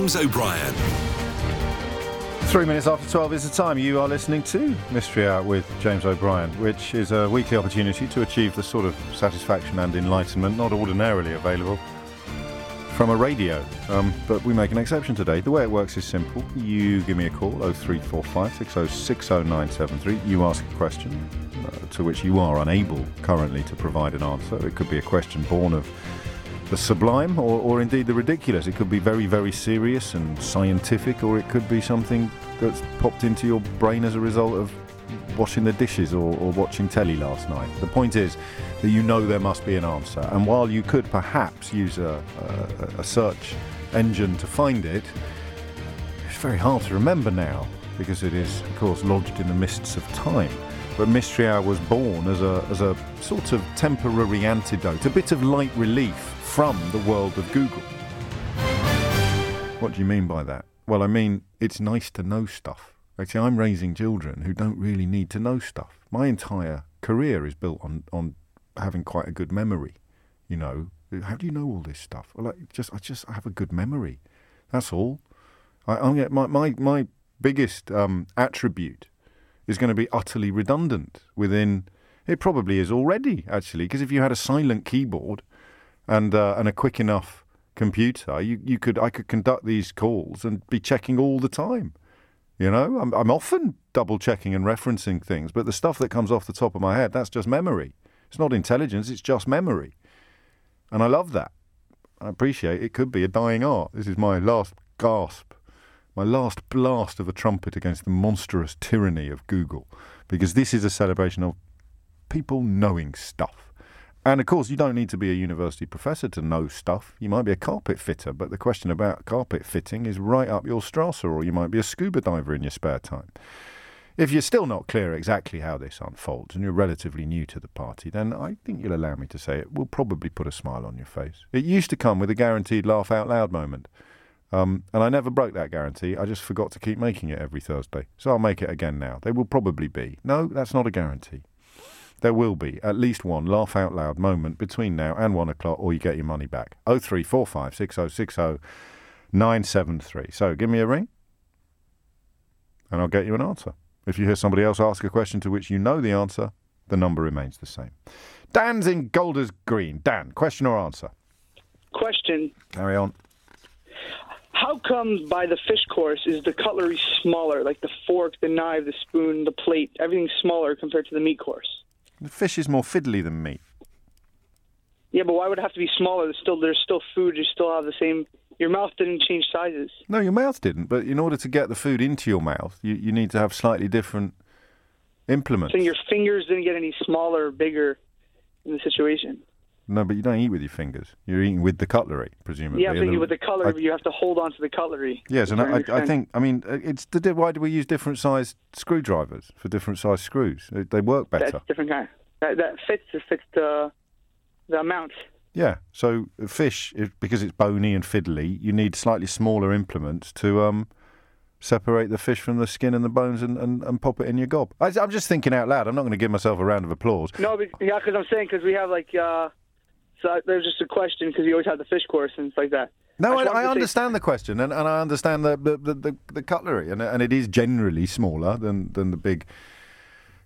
James O'Brien. Three minutes after 12 is the time. You are listening to Mystery Hour with James O'Brien, which is a weekly opportunity to achieve the sort of satisfaction and enlightenment not ordinarily available from a radio. Um, but we make an exception today. The way it works is simple. You give me a call, 0345 6060973. You ask a question uh, to which you are unable currently to provide an answer. It could be a question born of the sublime or, or indeed the ridiculous. It could be very, very serious and scientific, or it could be something that's popped into your brain as a result of washing the dishes or, or watching telly last night. The point is that you know there must be an answer, and while you could perhaps use a, a, a search engine to find it, it's very hard to remember now because it is, of course, lodged in the mists of time. But Mystery Hour was born as a, as a sort of temporary antidote, a bit of light relief from the world of Google. What do you mean by that? Well, I mean, it's nice to know stuff. Actually, I'm raising children who don't really need to know stuff. My entire career is built on, on having quite a good memory. You know, how do you know all this stuff? Well, I just, I just have a good memory. That's all. I, I my, my, my biggest um, attribute is going to be utterly redundant within. It probably is already, actually, because if you had a silent keyboard and uh, and a quick enough computer, you, you could I could conduct these calls and be checking all the time. You know, I'm, I'm often double checking and referencing things, but the stuff that comes off the top of my head, that's just memory. It's not intelligence, it's just memory. And I love that. I appreciate it could be a dying art. This is my last gasp, my last blast of a trumpet against the monstrous tyranny of Google, because this is a celebration of people knowing stuff. And of course, you don't need to be a university professor to know stuff. You might be a carpet fitter, but the question about carpet fitting is right up your strasser, or you might be a scuba diver in your spare time. If you're still not clear exactly how this unfolds and you're relatively new to the party, then I think you'll allow me to say it will probably put a smile on your face. It used to come with a guaranteed laugh out loud moment. Um, and I never broke that guarantee. I just forgot to keep making it every Thursday. So I'll make it again now. They will probably be. No, that's not a guarantee there will be at least one laugh out loud moment between now and one o'clock, or you get your money back. 0345 6060 973. So give me a ring and I'll get you an answer. If you hear somebody else ask a question to which you know the answer, the number remains the same. Dan's in Golders Green. Dan, question or answer? Question. Carry on. How come by the fish course is the cutlery smaller, like the fork, the knife, the spoon, the plate, everything's smaller compared to the meat course? The fish is more fiddly than meat. Yeah, but why would it have to be smaller? There's still there's still food. You still have the same. Your mouth didn't change sizes. No, your mouth didn't. But in order to get the food into your mouth, you, you need to have slightly different implements. So your fingers didn't get any smaller or bigger in the situation. No, but you don't eat with your fingers. You're eating with the cutlery, presumably. Yeah, but with the cutlery, I, you have to hold on to the cutlery. Yes, and I, I, think, I mean, uh, it's the, why do we use different sized screwdrivers for different sized screws? They work better. That's different kind. That, that fits fits the the amount. Yeah. So fish, because it's bony and fiddly, you need slightly smaller implements to um, separate the fish from the skin and the bones and, and, and pop it in your gob. I, am just thinking out loud. I'm not going to give myself a round of applause. No, but, yeah, because I'm saying because we have like. Uh, so there's just a question because you always have the fish course and stuff like that. No, I, I, I understand the question, and, and I understand the the, the, the cutlery, and and it is generally smaller than, than the big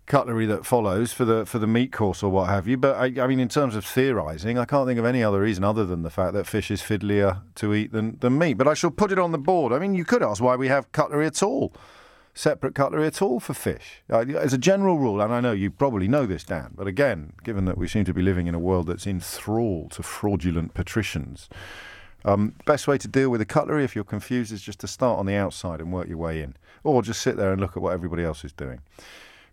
cutlery that follows for the for the meat course or what have you. But I, I, mean, in terms of theorising, I can't think of any other reason other than the fact that fish is fiddlier to eat than, than meat. But I shall put it on the board. I mean, you could ask why we have cutlery at all, separate cutlery at all for fish. Uh, as a general rule, and I know you probably know this, Dan, but again, given that we seem to be living in a world that's in thrall to fraudulent patricians. Um, best way to deal with a cutlery, if you're confused, is just to start on the outside and work your way in, or just sit there and look at what everybody else is doing.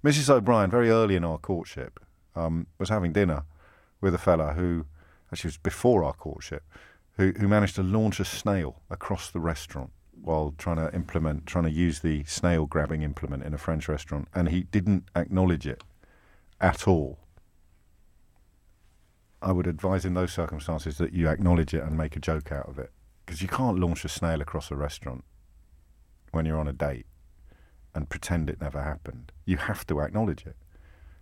Mrs. O'Brien, very early in our courtship, um, was having dinner with a fella who, actually, was before our courtship, who, who managed to launch a snail across the restaurant while trying to implement, trying to use the snail grabbing implement in a French restaurant, and he didn't acknowledge it at all. I would advise in those circumstances that you acknowledge it and make a joke out of it. Because you can't launch a snail across a restaurant when you're on a date and pretend it never happened. You have to acknowledge it.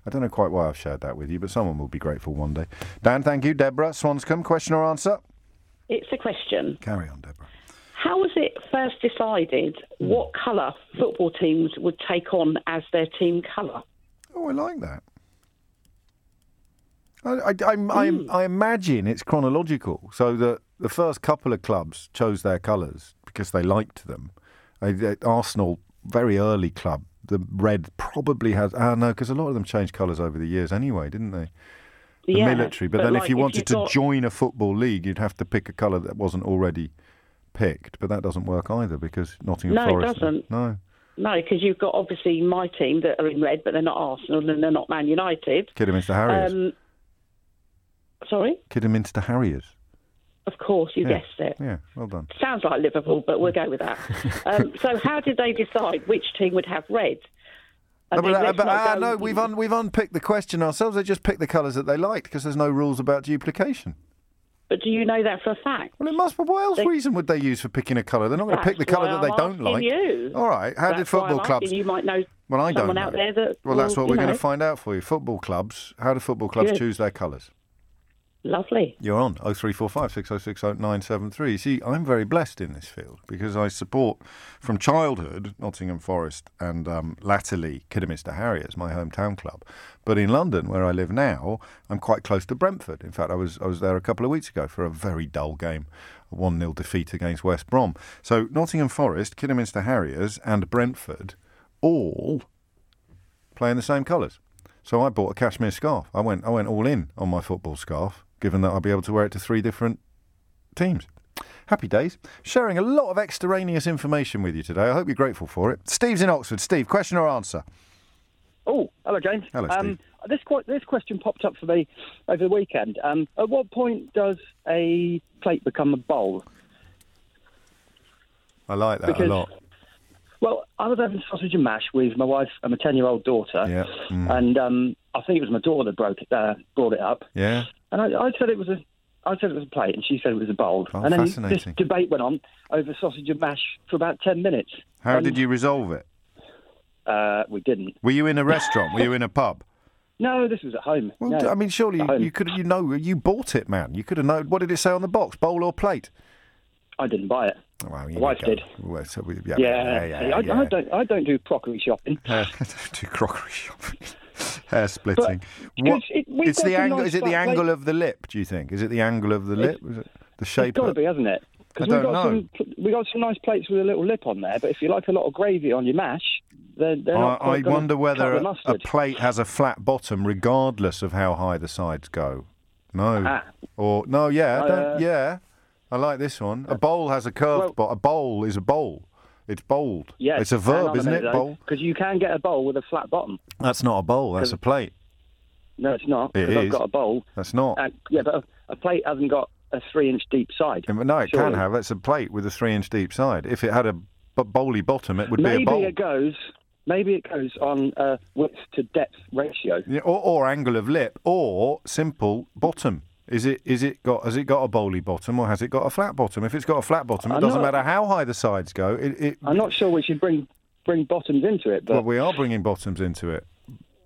I don't know quite why I've shared that with you, but someone will be grateful one day. Dan, thank you. Deborah, Swanscombe, question or answer? It's a question. Carry on, Deborah. How was it first decided what colour football teams would take on as their team colour? Oh, I like that. I, I, I, I, I imagine it's chronological, so that the first couple of clubs chose their colours because they liked them. Arsenal, very early club, the red probably has. Ah, no, because a lot of them changed colours over the years anyway, didn't they? The yeah, military. But, then like, if you wanted to got- join a football league, you'd have to pick a colour that wasn't already picked. But that doesn't work either because Nottingham No, it Forest. doesn't. No. No, because you've got obviously my team that are in red, but they're not Arsenal and they're not Man United. Kidderminster Harriers. Um, sorry? Kidderminster Harriers. Of course, you Yeah. guessed it. Yeah, well done. Sounds like Liverpool, but we'll go with that. um, so, how did they decide which team would have red? I No, but, uh, but, ah, no, we've un, we've unpicked the question ourselves. They just picked the colours that they liked because there's no rules about duplication. But do you know that for a fact? Well, it must. But what else They- reason would they use for picking a colour? They're not going to pick the colour that they I'm don't like. You. All right. How did That's why football clubs? You might know Well, I don't know. out there that. Well, that's what we're going to find out for you. Football clubs. How do football clubs Good. choose their colours? Lovely. You're on 0345 606 973. See, I'm very blessed in this field because I support from childhood Nottingham Forest and um, latterly Kidderminster Harriers, my hometown club. But in London, where I live now, I'm quite close to Brentford. In fact, I was I was there a couple of weeks ago for a very dull game, a 1 0 defeat against West Brom. So Nottingham Forest, Kidderminster Harriers, and Brentford all play in the same colours. So I bought a cashmere scarf. I went I went all in on my football scarf, given that I'll be able to wear it to three different teams. Happy days. Sharing a lot of extraneous information with you today. I hope you're grateful for it. Steve's in Oxford. Steve, question or answer? Oh, hello, James. Hello, Um, this que- this question popped up for me over the weekend. Um, at what point does a plate become a bowl? I like that Because- a lot. Well, I was having sausage and mash with my wife and my ten-year-old daughter, Yeah. Mm. and um, I think it was my daughter that broke it, uh, brought it up, Yeah. And I, I said it was a. I said it was a plate, and she said it was a bowl. Oh, and then this fascinating. debate went on over sausage and mash for about ten minutes. How And, did you resolve it? Uh, we didn't. Were you in a restaurant? Were you in a pub? No, this was at home. Well, No. I mean, surely home. you could you know you bought it, man. You could have known. What did it say on the box? Bowl or plate? I didn't buy it. Oh, well, My wife did. Well, so we, yeah, Yeah, yeah, yeah, I, yeah. I don't. I don't do crockery shopping. Hair, do crockery shopping, hair splitting. What? it's- it- it's the angle. nice Is it the angle plate- of the lip? Do you think? Is it the angle of the lip? Is it the shape? It's got to be, hasn't it? I Because don't we got know. some we got some nice plates with a little lip on there. But if you like a lot of gravy on your mash, then they're I, not I wonder whether a, a plate has a flat bottom, regardless of how high the sides go. No. Ah. Or no? Yeah. Uh, yeah. I like this one. A bowl has a curved well- bottom. A bowl is a bowl. It's bowled. Yeah, It's a verb, isn't it? Bowl. Because you can get a bowl with a flat bottom. That's not a bowl. That's a plate. No, it's not. It 'cause I've is. got a bowl. That's not. Uh, yeah, but a, a plate hasn't got a three-inch deep side. No, it Surely. can have. That's a plate with a three-inch deep side. If it had a b- bowly bottom, it would be a bowl. Maybe it goes. Maybe it goes on a width to depth ratio. Yeah, or, or angle of lip, or simple bottom. Is it? Is it got? Has it got a bowly bottom, or has it got a flat bottom? If it's got a flat bottom, it I'm doesn't not- matter how high the sides go. It. it I'm not sure we should bring bring bottoms into it, but well, we are bringing bottoms into it.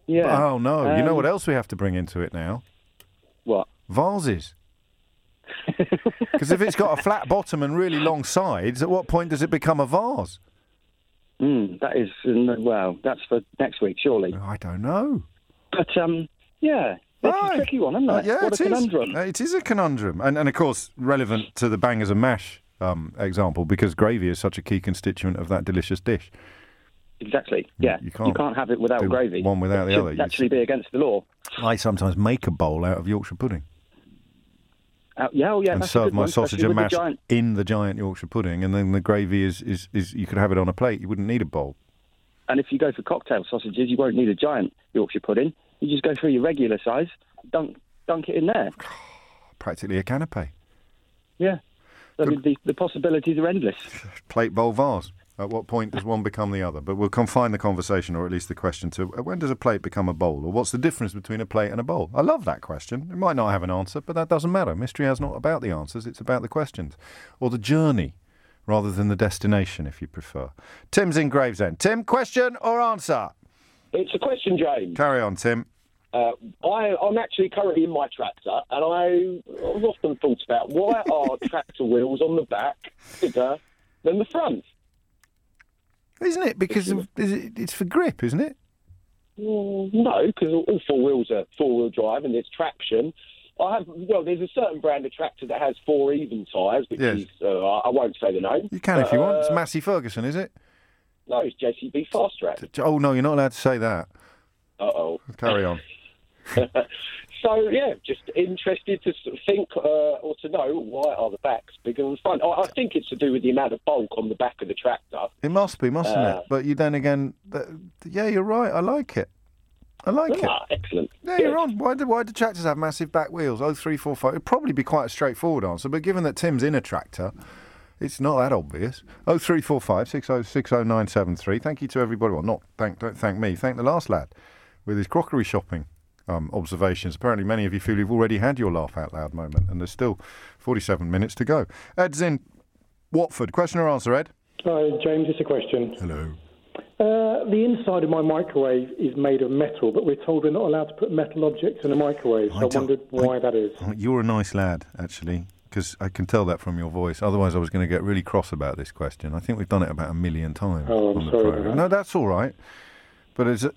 yeah. Oh no! you know Um, what else we have to bring into it now? What? Vases. Because if it's got a flat bottom and really long sides, at what point does it become a vase? Mm, that is well. That's for next week, surely. I don't know. But um, yeah, it's Right. a tricky one, isn't it? Uh, yeah, what it a is. conundrum. Uh, It is a conundrum, and and of course relevant to the bangers and mash um, example because gravy is such a key constituent of that delicious dish. Exactly. Yeah, you can't have it without gravy. one without It the other. You Actually, be against the law. I sometimes make a bowl out of Yorkshire pudding Uh, yeah, oh, yeah. and serve my one, sausage and mash the giant. in the giant Yorkshire pudding, and then the gravy is, is, is you could have it on a plate. You wouldn't need a bowl. And if you go for cocktail sausages, you won't need a giant Yorkshire pudding. You just go for your regular size, dunk dunk it in there. Practically a canapé. Yeah. Mean, the, the possibilities are endless. Plate, bowl, vase. At what point does one become the other? But we'll confine the conversation, or at least the question, to uh, when does a plate become a bowl, or what's the difference between a plate and a bowl? I love that question. It might not have an answer, but that doesn't matter. Mystery has not about the answers; it's about the questions, or the journey, rather than the destination, if you prefer. Tim's in Gravesend. Tim, question or answer? It's a question, James. Carry on, Tim. Uh, I, I'm actually currently in my tractor, and I, I've often thought about why are tractor wheels on the back bigger than the front. Isn't it? Because of, is it, it's for grip, isn't it? Mm, No, because all four wheels are four-wheel drive and there's traction. I have well, there's a certain brand of tractor that has four even tyres, which Yes. is uh, I won't say the name. You can if But, you want. It's uh, Massey Ferguson, is it? No, it's JCB Fastrac. Oh no, you're not allowed to say that. Uh oh. Carry on. So yeah, just interested to think uh, or to know why are the backs bigger than front? I, I think it's to do with the amount of bulk on the back of the tractor. It must be, mustn't Uh, it? But you then again, th- yeah, you're right. I like it. I like it. Ah, excellent. Yeah, Good. you're on. Why do why do tractors have massive back wheels? Oh, three, four, five. It'd probably be quite a straightforward answer, but given that Tim's in a tractor, it's not that obvious. Oh, three, four, five, six, oh, six, oh, nine, seven, three. Thank you to everybody. Well, not thank, don't thank me. Thank the last lad with his crockery shopping um, observations. Apparently, many of you feel you've already had your laugh out loud moment, and there's still 47 minutes to go. Ed's in Watford. Question or answer, Ed? Hi, James. It's a question. Hello. Uh, the inside of my microwave is made of metal, but we're told we're not allowed to put metal objects in a microwave. I So I, don't- wondered why that is. You're a nice lad, actually, because I can tell that from your voice. Otherwise, I was going to get really cross about this question. I think we've done it about a million times Oh, I'm on the sorry about programme. that. No, that's all right. But it's, a,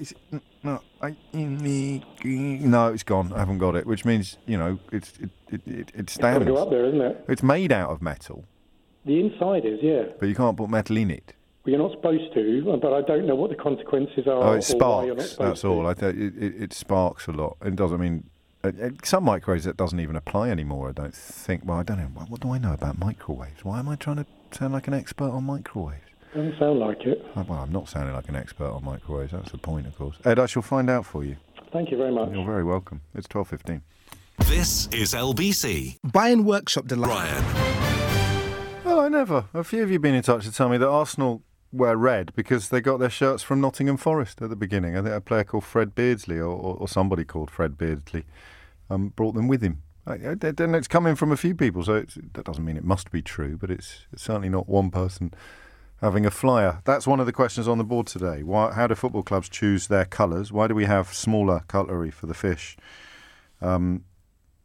it's, it's no, I, no, it's gone. I haven't got it. Which means you know, it's it it, it, it to stands. go up there, isn't it? It's made out of metal, The inside is, yeah. but you can't put metal in it. Well, you're not supposed to, but I don't know what the consequences are. Oh, it or why you're not sparks. That's to. all. I th- it, it, it sparks a lot. It doesn't mean. uh, uh, Some microwaves that doesn't even apply anymore. I don't think. Well, I don't know. What do I know about microwaves? Why am I trying to sound like an expert on microwaves? Doesn't sound like it. Oh, Well, I'm not sounding like an expert on microwaves. That's the point, of course. Ed, I shall find out for you. Thank you very much. You're very welcome. It's twelve fifteen. This is LBC. Buying Workshop Delight. Brian. Well, I never. A few of you been in touch to tell me that Arsenal wear red because they got their shirts from Nottingham Forest at the beginning. I think a player called Fred Beardsley or, or, or somebody called Fred Beardsley um, brought them with him. I, I, and it's coming from a few people, so it's, that doesn't mean it must be true, but it's, it's certainly not one person having a flyer. That's one of the questions on the board today. Why, how do football clubs choose their colours? Why do we have smaller cutlery for the fish? Um,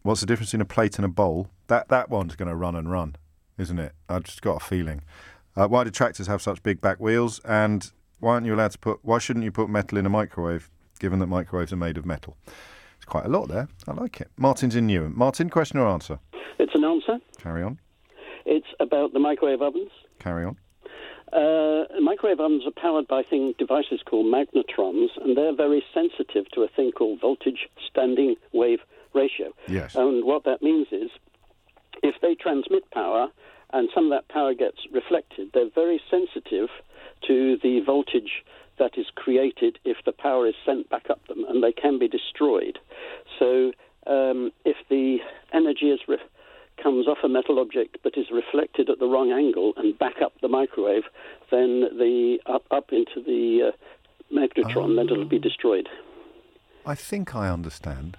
what's the difference in a plate and a bowl? That that one's going to run and run, isn't it? I've just got a feeling. Uh, why do tractors have such big back wheels? And why aren't you allowed to put? Why shouldn't you put metal in a microwave, given that microwaves are made of metal? It's quite a lot there. I like it. Martin's in Newham. Martin, question or answer? It's an answer. Carry on. It's about the microwave ovens. Carry on. Uh, microwave ovens are powered by thing, devices called magnetrons, and they're very sensitive to a thing called voltage standing wave ratio. Yes. And what that means is, if they transmit power and some of that power gets reflected, they're very sensitive to the voltage that is created if the power is sent back up them, and they can be destroyed. So um, if the energy is re- comes off a metal object but is reflected at the wrong angle and back up the microwave, then the up up into the uh, magnetron, then it'll be destroyed. I think I understand.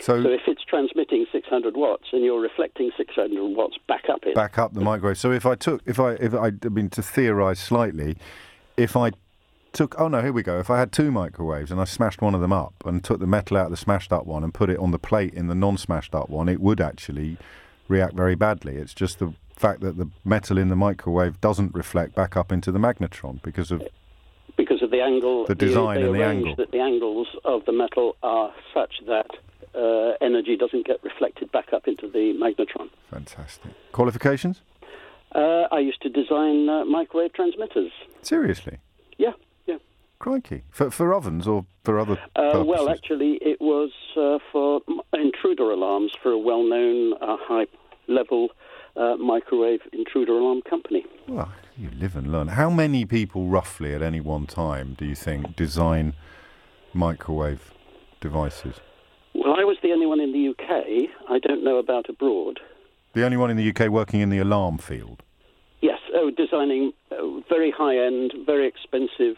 So, So if it's transmitting 600 watts and you're reflecting 600 watts back up it, back up the microwave. So if I took, if I, if I, I mean to theorise slightly, if I took, oh no, here we go. If I had two microwaves and I smashed one of them up and took the metal out of the smashed up one and put it on the plate in the non-smashed up one, it would actually react very badly. It's just the fact that the metal in the microwave doesn't reflect back up into the magnetron because of because of the angle, The design and the angle. that the angles of the metal are such that uh, energy doesn't get reflected back up into the magnetron. fantastic qualifications. Uh, I used to design uh, microwave transmitters. Seriously, yeah. Crikey, for for ovens or for other Uh, purposes. well, actually, it was uh, for intruder alarms for a well-known uh, high-level uh, microwave intruder alarm company. Well, you live and learn. How many people, roughly, at any one time, do you think design microwave devices? Well, I was the only one in the UK. I don't know about abroad. The only one in the UK working in the alarm field. Yes, oh, designing uh, very high-end, very expensive,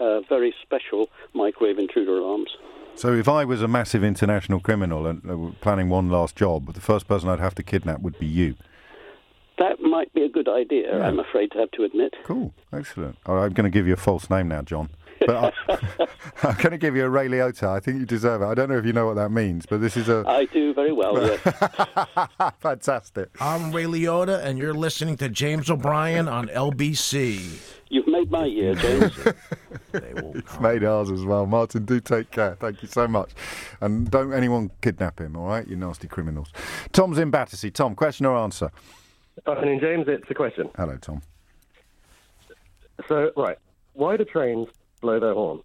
uh, very special microwave intruder alarms. So, if I was a massive international criminal and uh, planning one last job, the first person I'd have to kidnap would be you. That might be a good idea, Yeah. I'm afraid to have to admit. Cool, excellent. I'm going to give you a false name now, John. But I, I'm going to give you a Ray Liotta. I think you deserve it. I don't know if you know what that means, but this is a I do very well. Yes. fantastic. I'm Ray Liotta, and you're listening to James O'Brien on LBC. You've made my year, James. They will It's made ours as well. Martin, do take care. Thank you so much. And don't anyone kidnap him, all right? You nasty criminals. Tom's in Battersea. Tom, question or answer? Afternoon, James. It's a question. Hello, Tom. So, right, why do trains blow their horn?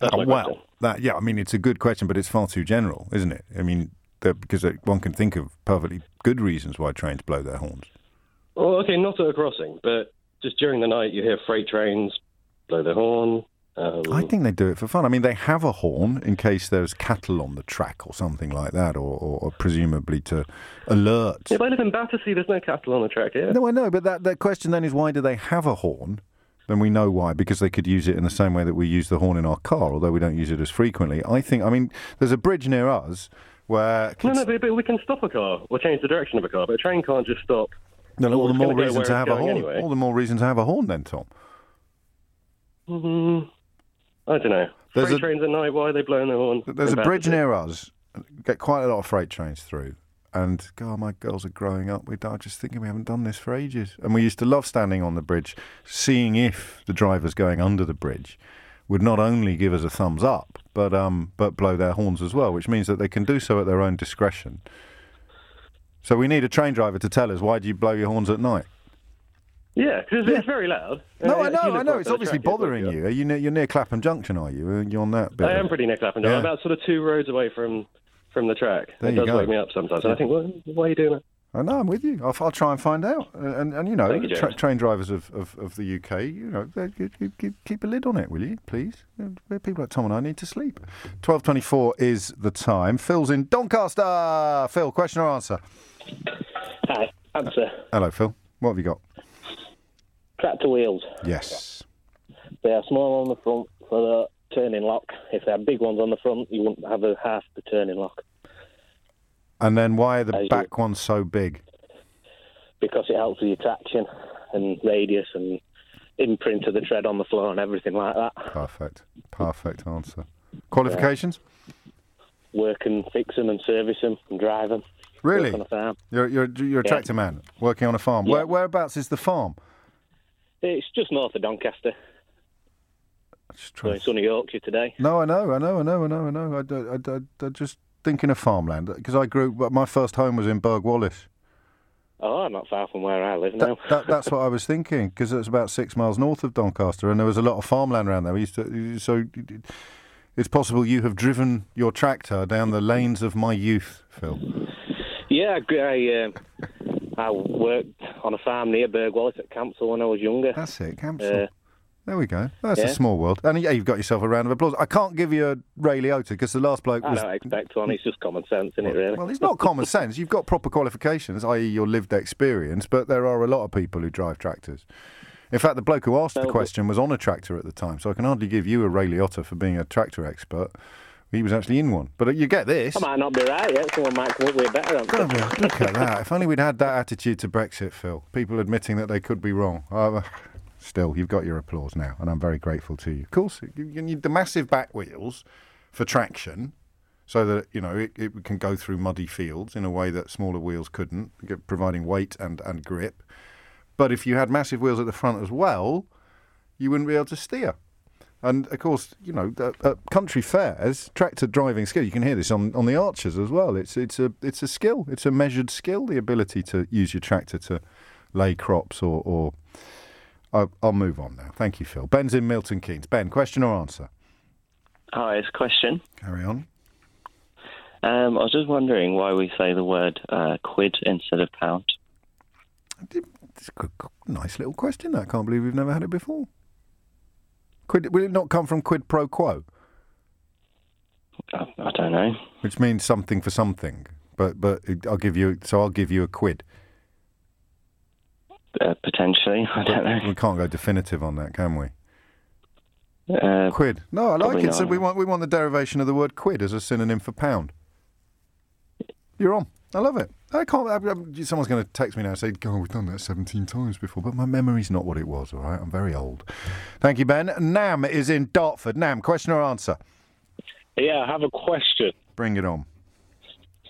Uh, well, question. that yeah, I mean it's a good question, but it's far too general, isn't it? I mean, because uh, one can think of perfectly good reasons why trains blow their horns. Well, okay, not at a crossing, but just during the night, you hear freight trains blow their horn. Um, I think they do it for fun. I mean, they have a horn in case there's cattle on the track or something like that, or, or, or presumably to alert. if I live in Battersea, there's no cattle on the track here. No, I know, but that, that question then is why do they have a horn? Then we know why, because they could use it in the same way that we use the horn in our car, although we don't use it as frequently. I think, I mean, there's a bridge near us where. No, no, but, but we can stop a car or change the direction of a car, but a train can't just stop. No, no, all the more reason to have a horn. anyway. All the more reason to have a horn, then, Tom. Mm, I don't know. There's Freight a- trains at night, why are they blowing their horn? There's a bridge near us. Get quite a lot of freight trains through. And God, my girls are growing up. We are just thinking we haven't done this for ages. And we used to love standing on the bridge, seeing if the drivers going under the bridge would not only give us a thumbs up, but um, but blow their horns as well, which means that they can do so at their own discretion. So we need a train driver to tell us why do you blow your horns at night? Yeah, because it's very loud. No, Uh, I know, I know. It's obviously bothering you. Are you near, you're near Clapham Junction, are you? You're on that bit? I am pretty near Clapham. I'm about sort of two roads away from from the track. There it you does go. wake me up sometimes, and I think, well, why are you doing that? I know, I'm with you. I'll, I'll try and find out. And, and, and you know, you, tra- train drivers of, of, of the UK, you know, keep, keep- keep, keep a lid on it, will you, please? People like Tom and I need to sleep. 12.24 is the time. Phil's in Doncaster. Phil, question or answer? Hi, answer. Hello, Phil. What have you got? Tractor wheels. Yes. They are small on the front for the turning lock. If they had big ones on the front, you wouldn't have a half the turning lock And then why are the As you- back ones so big? because it helps with your traction and radius and imprint of the tread on the floor and everything like that. Perfect. Perfect answer. Qualifications? Work and fix them and service them and drive them. Really? On a farm. You're, you're, you're a Yeah. tractor man working on a farm. Yeah. Where, whereabouts is the farm? It's just north of Doncaster. Just trying it's sunny Yorkshire today. No, I know, I know, I know, I know, I know. I, I, I, I just thinking of farmland because I grew. but My first home was in Burghwallis. Oh, not far from where I live now. that, that's what I was thinking because it's about six miles north of Doncaster, and there was a lot of farmland around there. We used to, so it's possible you have driven your tractor down the lanes of my youth, Phil. Yeah, I, gr- I, I worked on a farm near Burghwallis at Campsall when I was younger. That's it, Campsall. Uh, There we go. That's a small world, and yeah, you've got yourself a round of applause. I can't give you a Ray Liotta because the last bloke I was don't expect one. It's just common sense, isn't it? Really. Well, it's not common sense. You've got proper qualifications, i.e., your lived experience, but there are a lot of people who drive tractors. In fact, the bloke who asked the question was on a tractor at the time, so I can hardly give you a Ray Liotta for being a tractor expert. He was actually in one. But uh, you get this. I might not be right yet. Someone might come up with a better answer. Look at that. If only we'd had that attitude to Brexit, Phil. People admitting that they could be wrong. Uh, still, you've got your applause now, and I'm very grateful to you. Of course, you, need the massive back wheels for traction so that you know it, it can go through muddy fields in a way that smaller wheels couldn't, providing weight and, and grip. But if you had massive wheels at the front as well, you wouldn't be able to steer. And of course, you know, at country fairs, tractor driving skill. You can hear this on, on the Archers as well. It's it's a it's a skill. It's a measured skill. The ability to use your tractor to lay crops or or. I'll, I'll move on now. Thank you, Phil. Ben's in Milton Keynes. Ben, question or answer? Hi, it's a question. Carry on. Um, I was just wondering why we say the word uh, quid instead of pound. It's a good, nice little question. I can't believe we've never had it before. Quid, will it not come from quid pro quo? I, I don't know. Which means something for something. But but I'll give you so I'll give you a quid. Uh, potentially, I don't know. We can't go definitive on that, can we? Uh, Quid. No, I like probably it. So we want we want the derivation of the word quid as a synonym for pound. You're on. I love it. I can't. I, I, someone's going to text me now and say, "God, we've done that 17 times before," but my memory's not what it was. All right, I'm very old. Thank you, Ben. Nam is in Dartford. Nam, question or answer? Yeah, I have a question. Bring it on.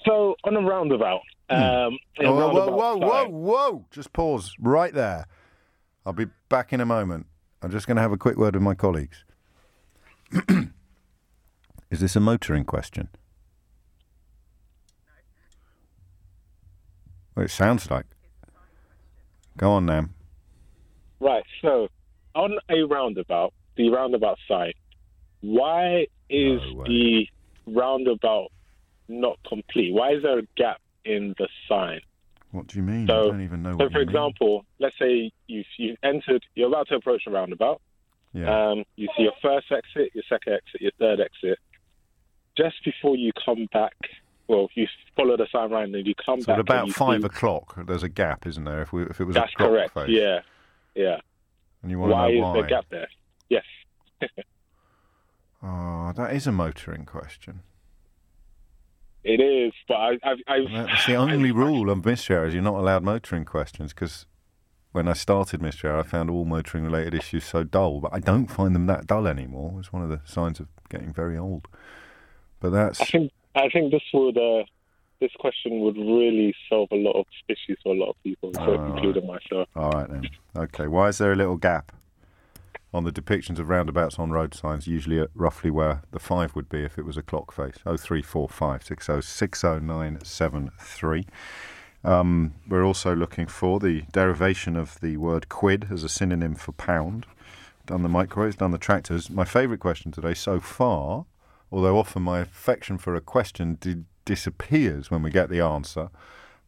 So on a roundabout. Um, in Oh, whoa, whoa, whoa, whoa, whoa! Just pause right there. I'll be back in a moment. I'm just going to have a quick word with my colleagues. is this a motoring question? Well, it sounds like. Go on, Nam. Right. So on a roundabout, the roundabout sign, why is the roundabout not complete? Why is there a gap in the sign? What do you mean? So, I don't even know so for you mean. example, let's say you've, you've entered, you're about to approach a roundabout. Yeah. Um, you see your first exit, your second exit, your third exit. Just before you come back, well, you follow the sign right, and then you come So back. at about five see- o'clock, there's a gap, isn't there? If we, if it was That's correct. Yeah, yeah. And you want to Why know is why? there a gap there? Yes. Oh, that is a motoring question. It is, but I, I, I That's the only rule of Mystery Hour is you're not allowed motoring questions because when I started Hour, I found all motoring related issues so dull, but I don't find them that dull anymore. It's one of the signs of getting very old. But that's I think I think this would uh, this question would really solve a lot of issues for a lot of people, so Oh, including myself. all right then. Okay, why is there a little gap on the depictions of roundabouts on road signs? Usually at roughly where the five would be if it was a clock face. Oh three four five six oh six oh nine seven three. Um, we're also looking for the derivation of the word quid as a synonym for pound. Done the microwaves, done the tractors. My favourite question today so far, although often my affection for a question di- disappears when we get the answer.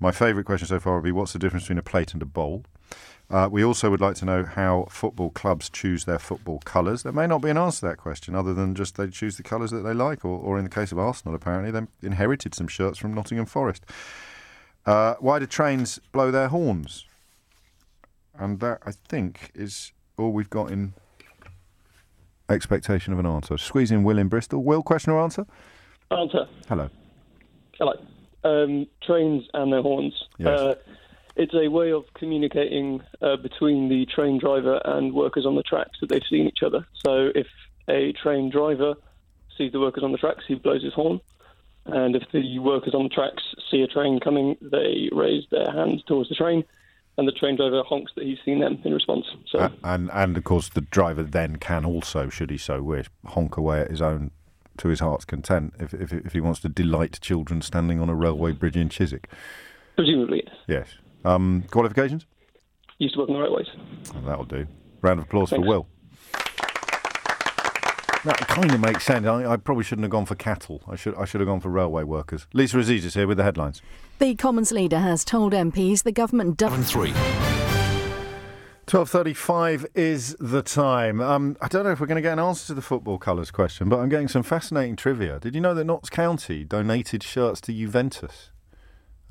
My favourite question so far would be what's the difference between a plate and a bowl? Uh, we also would like to know how football clubs choose their football colours. There may not be an answer to that question other than just they choose the colours that they like, or, or in the case of Arsenal, apparently, they inherited some shirts from Nottingham Forest. Uh, why do trains blow their horns? And that, I think, is all we've got in expectation of an answer. Squeeze in Will in Bristol. Will, question or answer? Answer. Hello. Hello. Um, trains and their horns. Yes. Uh, it's a way of communicating uh, between the train driver and workers on the tracks that they've seen each other. So if a train driver sees the workers on the tracks, he blows his horn. And if the workers on the tracks see a train coming, they raise their hands towards the train, and the train driver honks that he's seen them in response. So A- and and of course the driver then can also, should he so wish, honk away at his own to his heart's content if if, if he wants to delight children standing on a railway bridge in Chiswick. presumably, Yes. Um, qualifications? used to work in the railways. Oh, that'll do. Round of applause Thanks. for Will. That kind of makes sense. I, I probably shouldn't have gone for cattle. I should I should have gone for railway workers. Lisa Aziz is here with the headlines. The Commons leader has told MPs the government doesn't. Three. Twelve thirty-five is the time. Um, I don't know if we're going to get an answer to the football colours question, but I'm getting some fascinating trivia. Did you know that Notts County donated shirts to Juventus?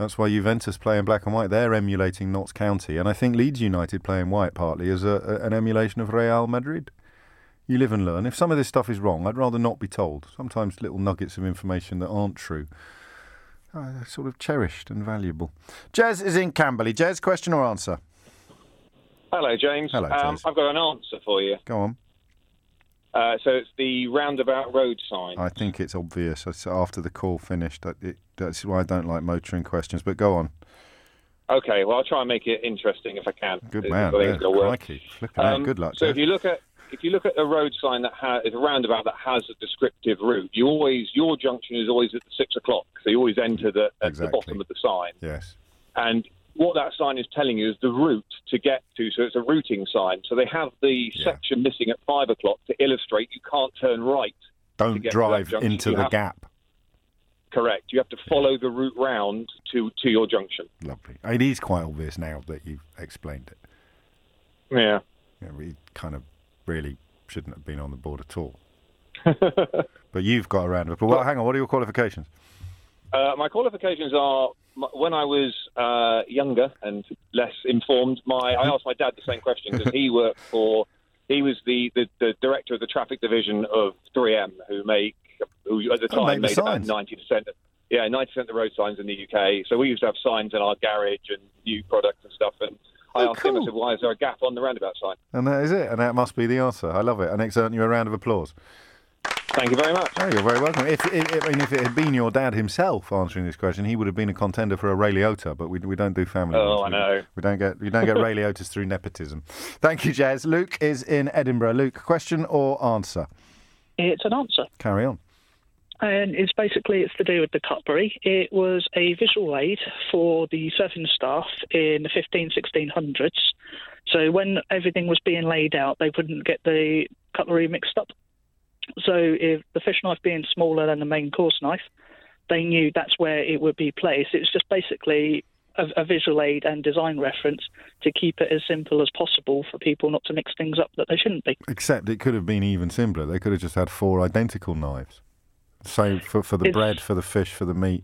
That's why Juventus play in black and white. They're emulating Notts County, and I think Leeds United play in white partly as a, a- an emulation of Real Madrid. You live and learn. If some of this stuff is wrong, I'd rather not be told. Sometimes little nuggets of information that aren't true are sort of cherished and valuable. Jez is in Camberley. Jez, question or answer? Hello, James. Hello, um, James. I've got an answer for you. Go on. Uh, so it's the roundabout road sign. I think it's obvious. It's after the call finished. That it, that's why I don't like motoring questions. But go on. Okay, well, I'll try and make it interesting if I can. Good man. Yeah, it'll work. crikey. Flipping out. Um, Good luck. So Jeff. if you look at if you look at a road sign that has a roundabout that has a descriptive route, you always your junction is always at the six o'clock. So you always enter the at Exactly. the bottom of the sign. Yes. And what that sign is telling you is the route to get to. So it's a routing sign. So they have the section missing at five o'clock to illustrate you can't turn right. Don't get to that drive into You the gap. Correct. You have to follow the route round to, to your junction. Lovely. It is quite obvious now that you've explained it. Yeah. Yeah, we kind of really shouldn't have been on the board at all. but you've got around it. Well, hang on. What are your qualifications? Uh, my qualifications are when I was uh, younger and less informed. My I asked my dad the same question because he worked for he was the, the, the director of the traffic division of 3M, who make who at the Oh, time made about ninety percent. yeah, 90% of the road signs in the UK. So we used to have signs in our garage and new products and stuff. And I Oh, asked him, I said, why is there a gap on the roundabout sign? And that is it. And that must be the answer. I love it. And it's earned you a round of applause. Thank you very much. Oh, you're very welcome. If, if, I mean, if it had been your dad himself answering this question, he would have been a contender for a Ray Liotta, but we, we don't do family Oh, ones. I know. We don't get, we don't get Ray Liottas through nepotism. Thank you, Jazz. Luke is in Edinburgh. Luke, question or answer? It's an answer. Carry on. And it's basically it's to do with the cutlery. It was a visual aid for the surfing staff in the 15, 1600s. So when everything was being laid out, they wouldn't get the cutlery mixed up. So if the fish knife being smaller than the main course knife, they knew that's where it would be placed. It was just basically a, a visual aid and design reference to keep it as simple as possible for people not to mix things up that they shouldn't be. Except it could have been even simpler. They could have just had four identical knives. Same for, for the It's- bread, for the fish, for the meat.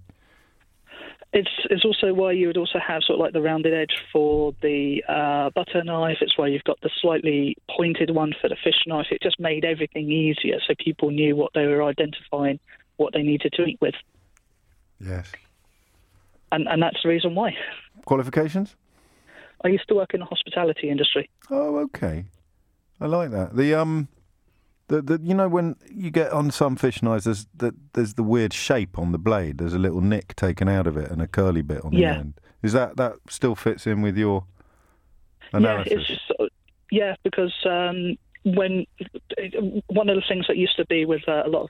It's it's also why you would also have sort of like the rounded edge for the uh, butter knife. It's why you've got the slightly pointed one for the fish knife. It just made everything easier, so people knew what they were identifying, what they needed to eat with, Yes. and and that's the reason why. Qualifications? I used to work in the hospitality industry. Oh, okay. I like that. The um, the, the you know when you get on some fish knives, there's the, there's the weird shape on the blade. There's a little nick taken out of it and a curly bit on the Yeah. end. Is that that still fits in with your Yeah, analysis? it's just, yeah, because um, when one of the things that used to be with uh, a lot of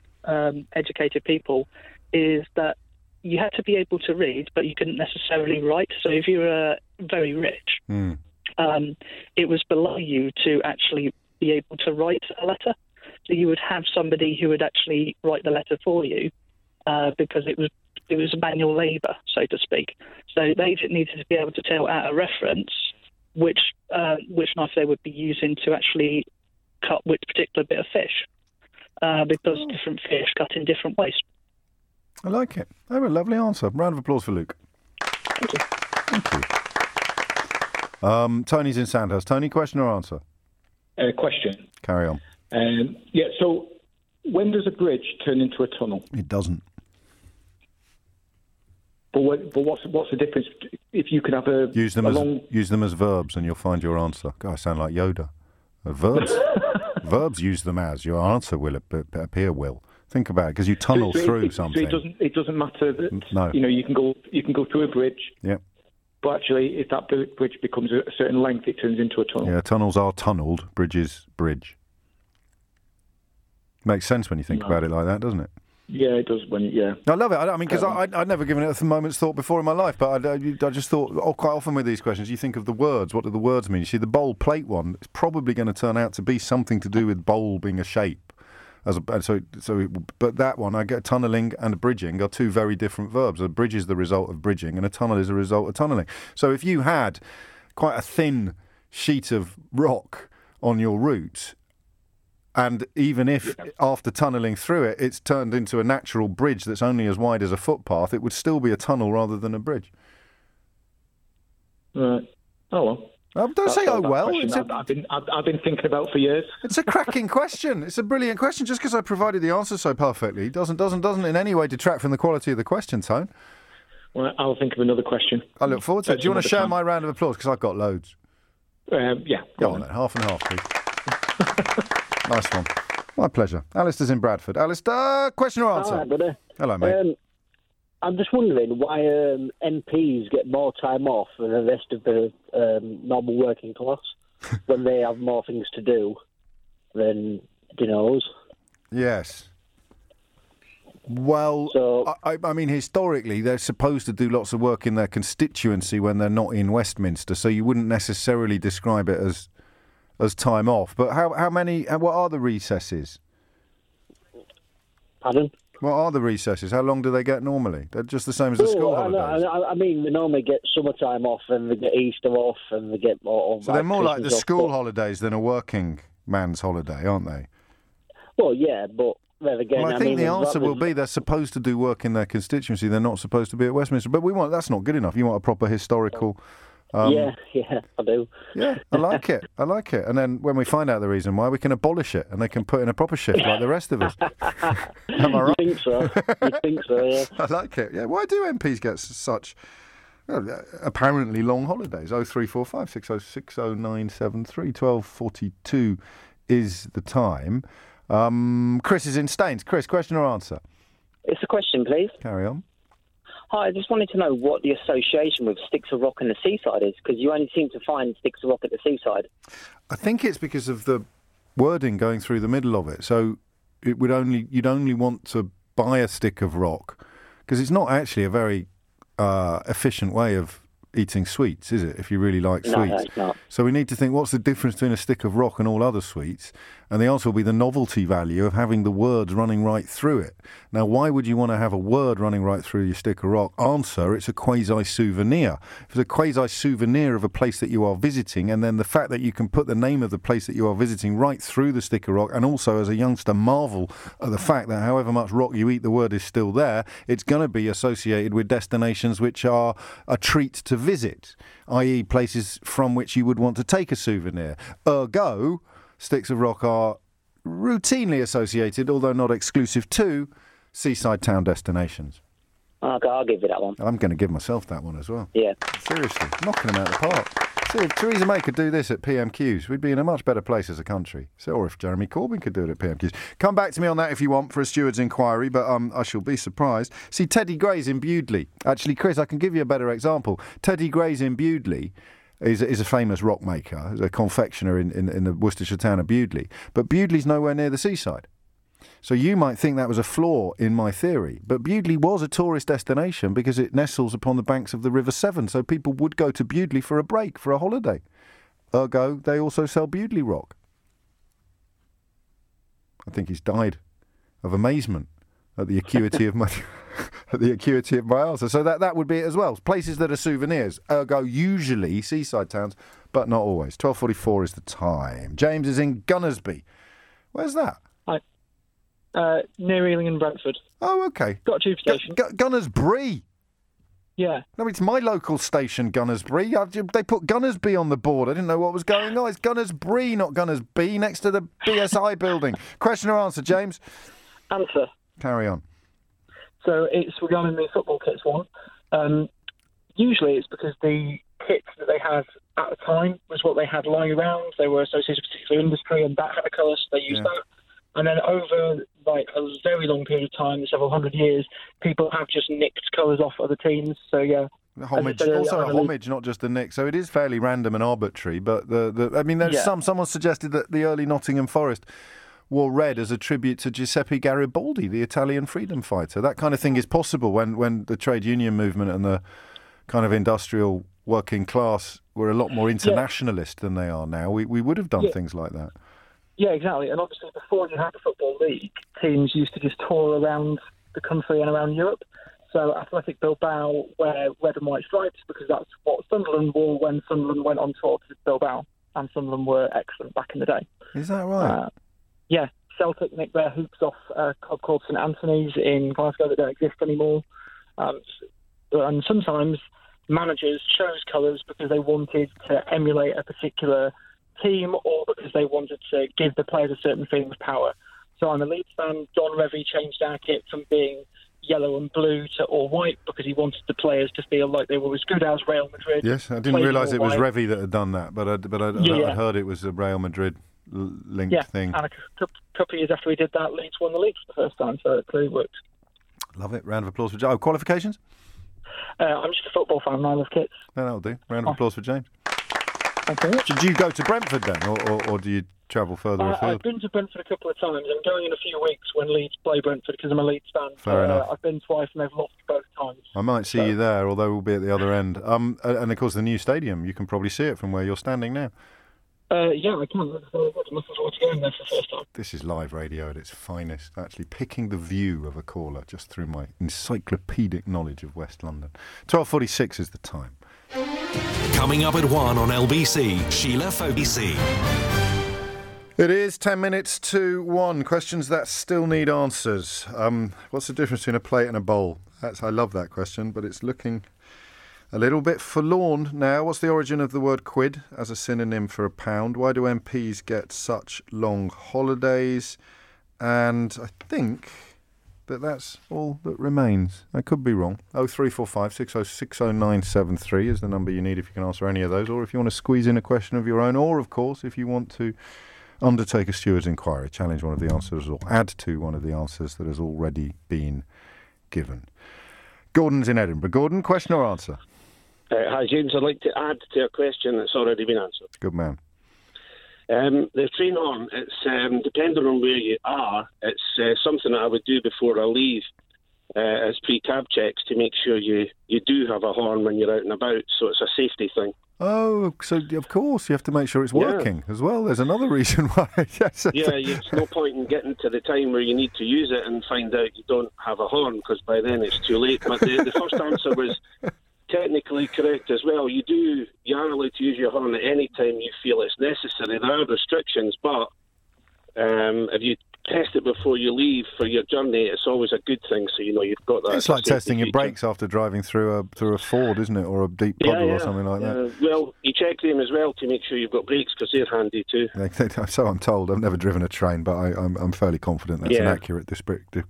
um, educated people is that you had to be able to read, but you couldn't necessarily write. So if you were uh, very rich, Hmm. um, it was below you to actually be able to write a letter. So you would have somebody who would actually write the letter for you uh, because it was it was manual labour, so to speak. So they just needed to be able to tell at a reference which uh, which knife they would be using to actually cut which particular bit of fish, uh, because different fish cut in different ways. I like it. Oh, a lovely answer. Round of applause for Luke. Thank you. Thank you. Um, Tony's in Sandhurst. Tony, question or answer? Uh, question. Carry on. Um, yeah, so when does a bridge turn into a tunnel? It doesn't. But, what, but what's what's the difference if you can have a, Use them a as long use them as verbs, and you'll find your answer. God, I sound like Yoda. Uh, verbs, verbs. Use them as your answer will appear. Will think about it because you tunnel so it- through it, something. So it doesn't it doesn't matter that No. you know you can go you can go through a bridge, Yep. but actually if that bridge becomes a certain length, it turns into a tunnel. Yeah, tunnels are tunnelled. Bridges, bridge. Makes sense when you think No. about it like that, doesn't it? Yeah, it does. When yeah, I love it. I, I mean, because Um, I I'd never given it a moment's thought before in my life, but I, I, I just thought oh, quite often with these questions, you think of the words. What do the words mean? You see, the bowl plate one is probably going to turn out to be something to do with bowl being a shape. As a, so, so, it, but that one, I get tunneling and bridging are two very different verbs. A bridge is the result of bridging, and a tunnel is a result of tunneling. So, if you had quite a thin sheet of rock on your route, and even if after tunnelling through it, it's turned into a natural bridge that's only as wide as a footpath, it would still be a tunnel rather than a bridge. right. Oh well. Um, don't That's- say oh well. It's a, I've, been I've, I've been thinking about for years. it's a cracking question. It's a brilliant question. Just because I provided the answer so perfectly doesn't doesn't doesn't in any way detract from the quality of the question, Tone. Well, I'll think of another question. I look forward to it. Do you want to share other my round of applause? Because I've got loads. Um, yeah. Go on then, half and half, please. nice one. My pleasure. Alistair's in Bradford. Alistair, question or answer? Right. Hello, mate. Um, I'm just wondering why um, MPs get more time off than the rest of the um, normal working class when they have more things to do than Dinos. Yes. Well, I, I- I mean, historically, they're supposed to do lots of work in their constituency when they're not in Westminster, so you wouldn't necessarily describe it as as time off. But how how many? What are the recesses? Pardon? What are the recesses? How long do they get normally? They're just the same as the school Oh, I, holidays. I, I mean, they normally get summertime off and they get Easter off and they get more. So they're more like the off, school but- holidays than a working man's holiday, aren't they? Well, yeah, but then again, Well, I I think mean, the answer will be they're supposed to do work in their constituency. They're not supposed to be at Westminster. But we want that's not good enough. You want a proper historical Um, yeah, yeah, I do. Yeah, I like it. I like it. And then when we find out the reason why, we can abolish it and they can put in a proper shift like the rest of us. Am I right? You think so? You think so? Yeah. I like it. Yeah. Why do MPs get such well, uh, apparently long holidays? Oh three four five six oh six oh nine seven three twelve forty two is the time. Um, Chris is in Staines. Chris, question or answer? It's a question, please. Carry on. Hi, I just wanted to know what the association with sticks of rock and the seaside is, because you only seem to find sticks of rock at the seaside. I think it's because of the wording going through the middle of it. So it would only you'd only want to buy a stick of rock because it's not actually a very uh, efficient way of eating sweets, is it? If you really like No, sweets, no, it's not. so we need to think what's the difference between a stick of rock and all other sweets, and the answer will be the novelty value of having the words running right through it. Now, why would you want to have a word running right through your stick of rock? Answer: It's a quasi souvenir. It's a quasi souvenir of a place that you are visiting, and then the fact that you can put the name of the place that you are visiting right through the stick of rock, and also as a youngster marvel at the fact that however much rock you eat, the word is still there. It's going to be associated with destinations which are a treat to visit, i.e., places from which you would want to take a souvenir. Ergo, sticks of rock are routinely associated, although not exclusive to, seaside town destinations. Okay, I'll give you that one. I'm going to give myself that one as well. Yeah. Seriously, knocking them out of the park. See, if Theresa May could do this at PMQs, we'd be in a much better place as a country. So, or if Jeremy Corbyn could do it at PMQs. Come back to me on that if you want for a steward's inquiry, but um, I shall be surprised. See, Teddy Gray's in Bewdley. Actually, Chris, I can give you a better example. Teddy Gray's in Bewdley is, is a famous rock maker, a confectioner in, in, in the Worcestershire town of Bewdley. But Bewdley's nowhere near the seaside. So you might think that was a flaw in my theory, but Bewdley was a tourist destination because it nestles upon the banks of the River Severn, so people would go to Bewdley for a break, for a holiday. Ergo, they also sell Bewdley rock. I think he's died of amazement at the acuity of my at the acuity of my answer. So that that would be it as well. Places that are souvenirs, ergo usually seaside towns, but not always. Twelve forty four is the time. James is in Gunnersby. Where's that? Uh, near Ealing and Brentford. Oh, okay. Got a tube station. Gu- Gunnersbury. Yeah. No, it's my local station, Gunnersbury. I've, they put Gunnersby on the board. I didn't know what was going on. It's Gunnersbury, not Gunnersby, next to the BSI building. Question or answer, James? Answer. Carry on. So it's regarding the football kits one. Um, usually it's because the kits that they had at the time was what they had lying around. They were associated with a particular industry and that had a colour, so they used Yeah. that. And then over like a very long period of time, several hundred years, people have just nicked colours off other teams. So yeah. Homage, said also a homage, not just the Nick. So it is fairly random and arbitrary. But the, the I mean, there's Yeah. some. Someone suggested that the early Nottingham Forest wore red as a tribute to Giuseppe Garibaldi, the Italian freedom fighter. That kind of thing is possible when when the trade union movement and the kind of industrial working class were a lot more internationalist than they are now. We we would have done Yeah. things like that. Yeah, exactly. And obviously, before you had the Football League, teams used to just tour around the country and around Europe. So Athletic Bilbao wear red and white stripes because that's what Sunderland wore when Sunderland went on tour to Bilbao. And Sunderland were excellent back in the day. Is that right? Uh, yeah, Celtic nicked their hoops off a club called St Anthony's in Glasgow that don't exist anymore. Um, and sometimes managers chose colours because they wanted to emulate a particular team or because they wanted to give the players a certain feeling of power. So I'm a Leeds fan. Don Revie changed our kit from being yellow and blue to all white because he wanted the players to feel like they were as good as Real Madrid. Yes, I didn't realise it was white. Revy that had done that, but I, but I, Yeah, I, yeah. heard it was a Real Madrid linked Yeah, thing. and a couple of years after we did that, Leeds won the league for the first time, so it clearly worked. Love it. Round of applause for James. Oh, qualifications? Uh, I'm just a football fan, I love kits. No, that'll do. Round of applause for James. Thank you. Did you go to Brentford then, or, or, or do you travel further I, afield? I've been to Brentford a couple of times. I'm going in a few weeks when Leeds play Brentford because I'm a Leeds fan. Fair Uh, enough. I've been twice and they've lost both times. I might see you there, although we'll be at the other end. Um, and of course, the new stadium. You can probably see it from where you're standing now. Uh, yeah, I can. I'm looking forward to going there for the first time. This is live radio at its finest. Actually, picking the view of a caller just through my encyclopedic knowledge of West London. Twelve forty-six is the time. Coming up at 1 on LBC, Sheila Fogarty. It is 10 minutes to 1. Questions that still need answers. Um, what's the difference between a plate and a bowl? That's, I love that question, but it's looking A little bit forlorn now. What's the origin of the word quid as a synonym for a pound? Why do MPs get such long holidays? And I think that that's all that remains. I could be wrong. Oh three four five six oh six oh nine seven three is the number you need if you can answer any of those, or if you want to squeeze in a question of your own, or of course if you want to undertake a steward's inquiry, challenge one of the answers, or add to one of the answers that has already been given. Gordon's in Edinburgh. Gordon, question or answer? Uh, hi, James. I'd like to add to a question that's already been answered. Good man. Um, the train on, it's um, depending on where you are, it's uh, something that I would do before I leave uh, as pre-cab checks to make sure you, you do have a horn when you're out and about. So it's a safety thing. Oh, so of course you have to make sure it's Yeah. working as well. There's another reason why. yes. Yeah, it's no point in getting to the time where you need to use it and find out you don't have a horn because by then it's too late. But the, the first answer was technically correct as well. You do you are allowed to use your horn at any time you feel it's necessary. There are restrictions, but um, if you test it before you leave for your journey, it's always a good thing. So you know you've got that. It's like testing your brakes after driving through a through a ford, isn't it, or a deep puddle yeah. or something like that. Uh, well, you check them as well to make sure you've got brakes because they're handy too. They- they- So I'm told. I've never driven a train, but I, I'm, I'm fairly confident that's an accurate disp- de-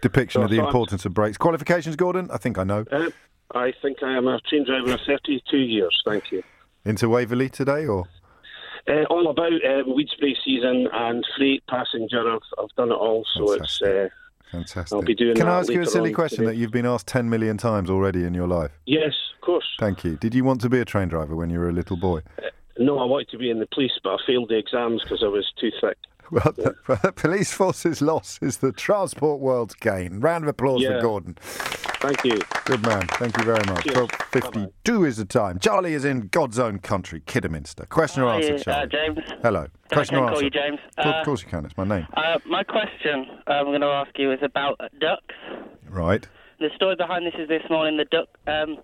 depiction So- of the I'm- importance of brakes. Qualifications, Gordon? I think I know. Uh, I think I am a train driver of 32 years. Thank you. Into Waverley today, or Uh, all about uh, weed spray season and freight passenger. I've, I've done it all, so it's. Uh, fantastic? I'll be doing Can I ask you a silly question today. that you've been asked ten million times already in your life? yes, of course. Thank you. Did you want to be a train driver when you were a little boy? No, I wanted to be in the police, but I failed the exams because I was too thick. Well, the, the police force's loss is the transport world's gain. Round of applause for Gordon. Thank you. Good man. Thank you very much. Cheers. Twelve fifty-two is the time. Charlie is in God's own country, Kidderminster. Question or Hi, answer, uh, Charlie? James. Hello. I Question can or call answer? you James. Of Uh, course you can. It's my name. Uh, my question I'm going to ask you is about ducks. Right. The story behind this is this morning the duck, um,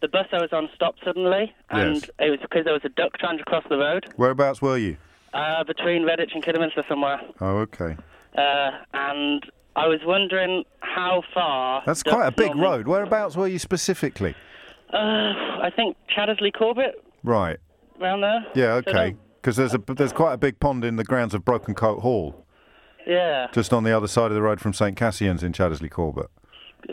the bus I was on stopped suddenly, and Yes. it was because there was a duck trying to cross the road Whereabouts were you? Uh, between Redditch and Kidderminster somewhere, Oh, okay. uh, and I was wondering how far. That's quite a big normally- road. Whereabouts were you specifically? Uh, I think Chaddesley Corbett Right. around there. Yeah. Okay. Because there's a there's quite a big pond in the grounds of Brockencote Hall, Yeah, just on the other side of the road from St Cassian's in Chaddesley Corbett.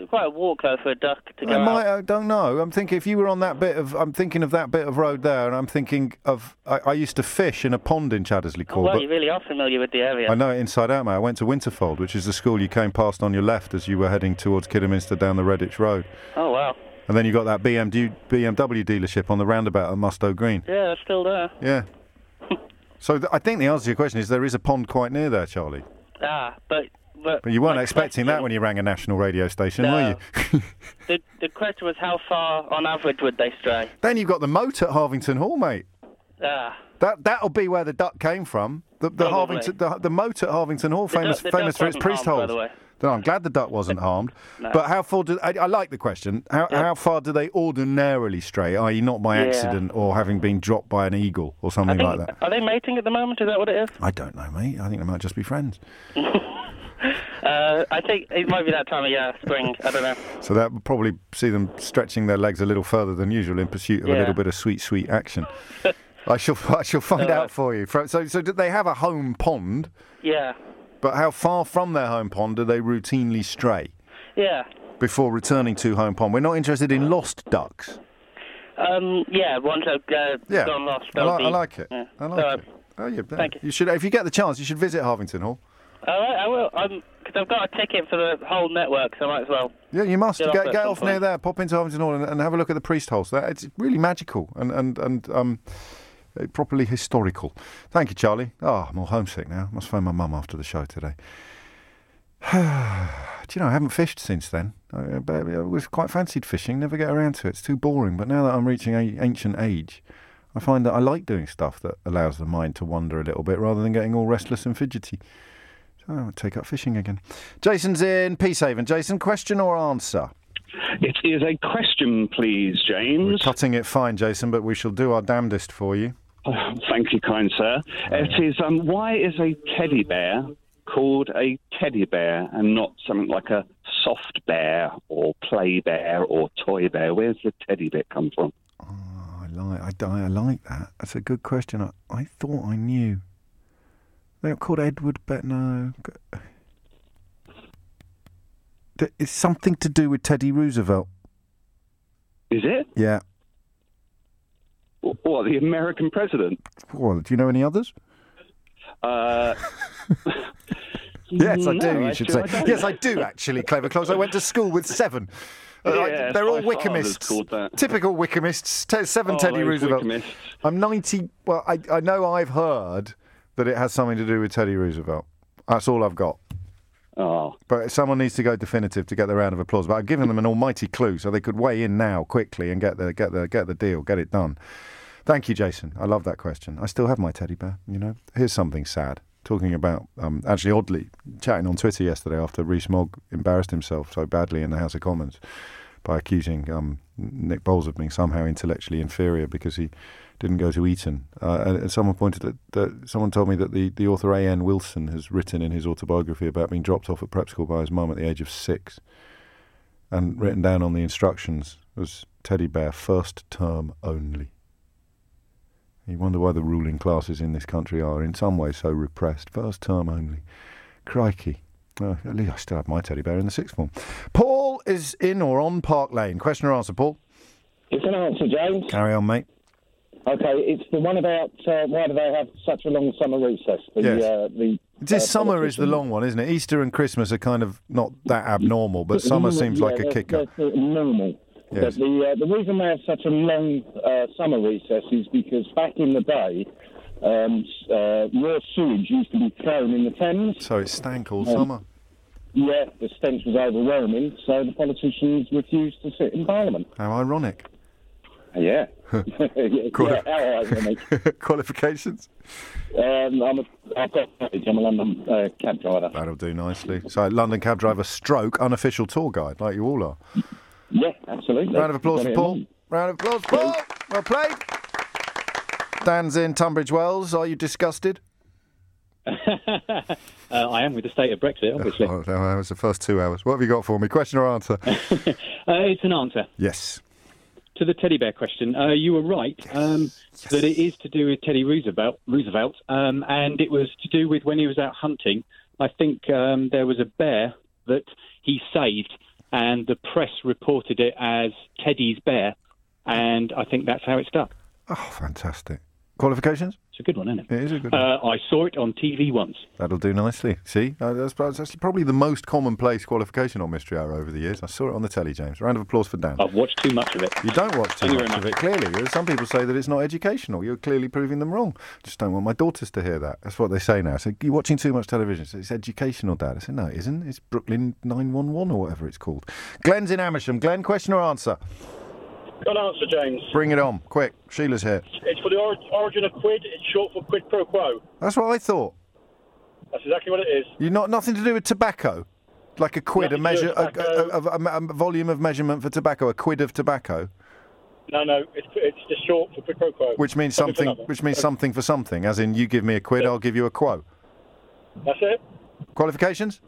Quite a walk though for a duck to go. I might. I don't know. I'm thinking if you were on that bit of. I'm thinking of that bit of road there, and I'm thinking of. I, I used to fish in a pond in Chaddesley Oh, well, you really are familiar with the area. I know it inside out, mate. I went to Winterfold, which is the school you came past on your left as you were heading towards Kidderminster down the Redditch Road. Oh wow. And then you got that BMW, BMW dealership on the roundabout at Mustow Green. Yeah, it's still there. Yeah. so th- I think the answer to your question is there is a pond quite near there, Charlie. Ah, but but, But you weren't expecting that when you rang a national radio station, No. were you? The the question was how far on average would they stray? then you've got the moat at Harvington Hall, mate. Ah, That that'll be where the duck came from. The the Probably. Harvington the, the moat at Harvington Hall, The famous duck- famous for its priest harmed, holes. the way. No, I'm glad the duck wasn't harmed. No. But how far do I, I like the question? How how far do they ordinarily stray? I.e., not by Yeah. accident or having been dropped by an eagle or something think like that. are they mating at the moment? Is that what it is? I don't know, mate. I think they might just be friends. Uh, I think it might be that time of year, spring. I don't know. So that would probably see them stretching their legs a little further than usual in pursuit of a little bit of sweet, sweet action. I shall I shall find out for you. So so do they have a home pond? Yeah, But how far from their home pond do they routinely stray yeah, before returning to home pond? We're not interested in lost ducks. um, yeah. Once I've uh, Yeah, gone lost, I, li- I like it. Yeah. I like right. it. Oh, yeah, Thank you. you. should, if you get the chance, you should visit Harvington Hall. All right, I will. Um, because I've got a ticket for the whole network, so I might as well. Yeah, you must Get get, off get, off near there. Pop into Harvington Hall and, and have a look at the priest holes. That it's really magical and and and um, uh, properly historical. Thank you, Charlie. Oh, I'm all homesick now. Must phone my mum after the show today. Do you know I haven't fished since then? I, I was quite fancied fishing. Never get around to it. It's too boring. But now that I'm reaching a ancient age, I find that I like doing stuff that allows the mind to wander a little bit rather than getting all restless and fidgety. I'll take up fishing again. Jason's in Peacehaven. Jason, question or answer? It is a question, please, James. We're Cutting it fine, Jason, but we shall do our damnedest for you. Oh, thank you, kind sir. It is um, why is a teddy bear called a teddy bear and not something like a soft bear or play bear or toy bear? Where's the teddy bit come from? I like, I, I like that. That's a good question. I, I thought I knew. They're called Edward, but no. It's something to do with Teddy Roosevelt. Is it? Yeah. What, the American president? Well, do you know any others? Uh, Yes, I no, do. You should say. I. Yes, I do. Actually, clever clothes. I went to school with seven. Uh, I- they're all Wickhamists. Typical Wickhamists. Te- seven Oh, Teddy Roosevelt. I'm 90. Well, I, I know I've heard that it has something to do with Teddy Roosevelt. That's all I've got. Oh. But someone needs to go definitive to get the round of applause. But I've given them an almighty clue so they could weigh in now quickly and get the get the get the deal, get it done. Thank you, Jason. I love that question. I still have my teddy bear. You know, here's something sad. Talking about um, actually oddly chatting on Twitter yesterday after Rees Mogg embarrassed himself so badly in the House of Commons by accusing um, Nick Boles of being somehow intellectually inferior because he didn't go to Eton. Uh, and and someone pointed at that. Someone told me that the, the author A. N. Wilson has written in his autobiography about being dropped off at prep school by his mum at the age of six, and written down on the instructions was teddy bear first term only. You wonder why the ruling classes in this country are in some way so repressed. First term only. Crikey. At least I still have my teddy bear in the sixth form. Paul is in or on Park Lane. Question or answer, Paul? It's an answer, James. Carry on, mate. Okay, it's the one about uh, why do they have such a long summer recess? The, Yes. uh, the It is uh, summer is the long one, isn't it? Easter and Christmas are kind of not that abnormal, but summer Yeah, seems like a kicker. normal. Yes. But the uh, the reason they have such a long uh, summer recess is because back in the day, um, uh, raw sewage used to be thrown in the Thames. So it stank all Um, summer. Yeah, the stench was overwhelming, so the politicians refused to sit in Parliament. How ironic. Yeah. yeah, Quali- ironic. Qualifications? Um, I'm a, I've got I'm a London uh, cab driver. That'll do nicely. So, London cab driver, stroke, unofficial tour guide, like you all are. Yeah, absolutely. Round of applause for Paul. Round of applause, Paul. Well played. Dan's in Tunbridge Wells. Are you disgusted? Uh, I am with the state of Brexit, obviously. Oh, that was the first two hours. What have you got for me? Question or answer? Uh, it's an answer yes. To the teddy bear question. Uh, you were right um, that it is to do with Teddy Roosevelt, Roosevelt, um, and it was to do with when he was out hunting. I think um, there was a bear that he saved, and the press reported it as Teddy's bear, and I think that's how it stuck. Oh, fantastic. Qualifications? It's a good one, isn't it? It is a good one. Uh, I saw it on TV once. That'll do nicely. See, uh, that's, that's probably the most commonplace qualification on Mystery Hour over the years. I saw it on the telly, James. Round of applause for Dan. I've watched too much of it. You don't watch too Thank you much very of it, clearly. Some people say that it's not educational. You're clearly proving them wrong. Just don't want my daughters to hear that. That's what they say now. So you're watching too much television. So it's educational, Dad. I said, no, it isn't. It's Brooklyn 911 or whatever it's called. Glenn's in Amersham. Glenn, question or answer? Got an answer, James. Bring it on. Quick. Sheila's here. It's for the or- origin of quid. It's short for quid pro quo. That's what I thought. That's exactly what it is. You're not nothing to do with tobacco, like a quid, a Nothing to do measure, with a, a, a, a, a volume of measurement for tobacco, a quid of tobacco, No, no, it's, it's just short for quid pro quo. which means Something for something, nothing. which means something for something. As in, you give me a quid, I'll give you a quo. That's it. Qualifications?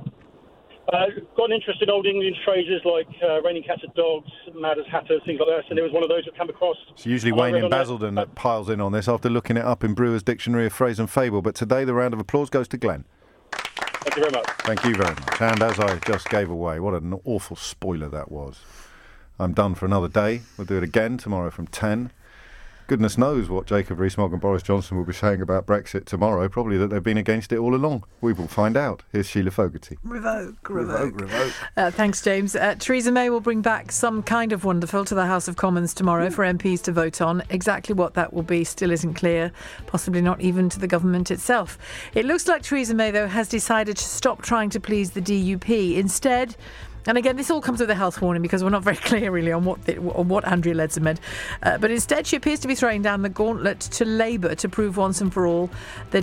Uh, got an interest in old English phrases like uh, raining cats and dogs, mad as hatters, things like that. And it was one of those that came across. It's usually Wayne in on that- Basildon that piles in on this after looking it up in Brewer's Dictionary of Phrase and Fable. But today, the round of applause goes to Glenn. Thank you very much. Thank you very much. And as I just gave away, what an awful spoiler that was. I'm done for another day. We'll do it again tomorrow from 10. Goodness knows what Jacob Rees-Mogg and Boris Johnson will be saying about Brexit tomorrow. Probably that they've been against it all along. We will find out. Here's Sheila Fogarty. Revoke, revoke, revoke. Uh, thanks, James. Uh, Theresa May will bring back some kind of wonderful to the House of Commons tomorrow for MPs to vote on. Exactly what that will be still isn't clear, possibly not even to the government itself. It looks like Theresa May, though, has decided to stop trying to please the DUP. Instead, and again, this all comes with a health warning because we're not very clear really on what the, on what Andrea Leadsom meant. Uh, but instead, she appears to be throwing down the gauntlet to Labour to prove once and for all that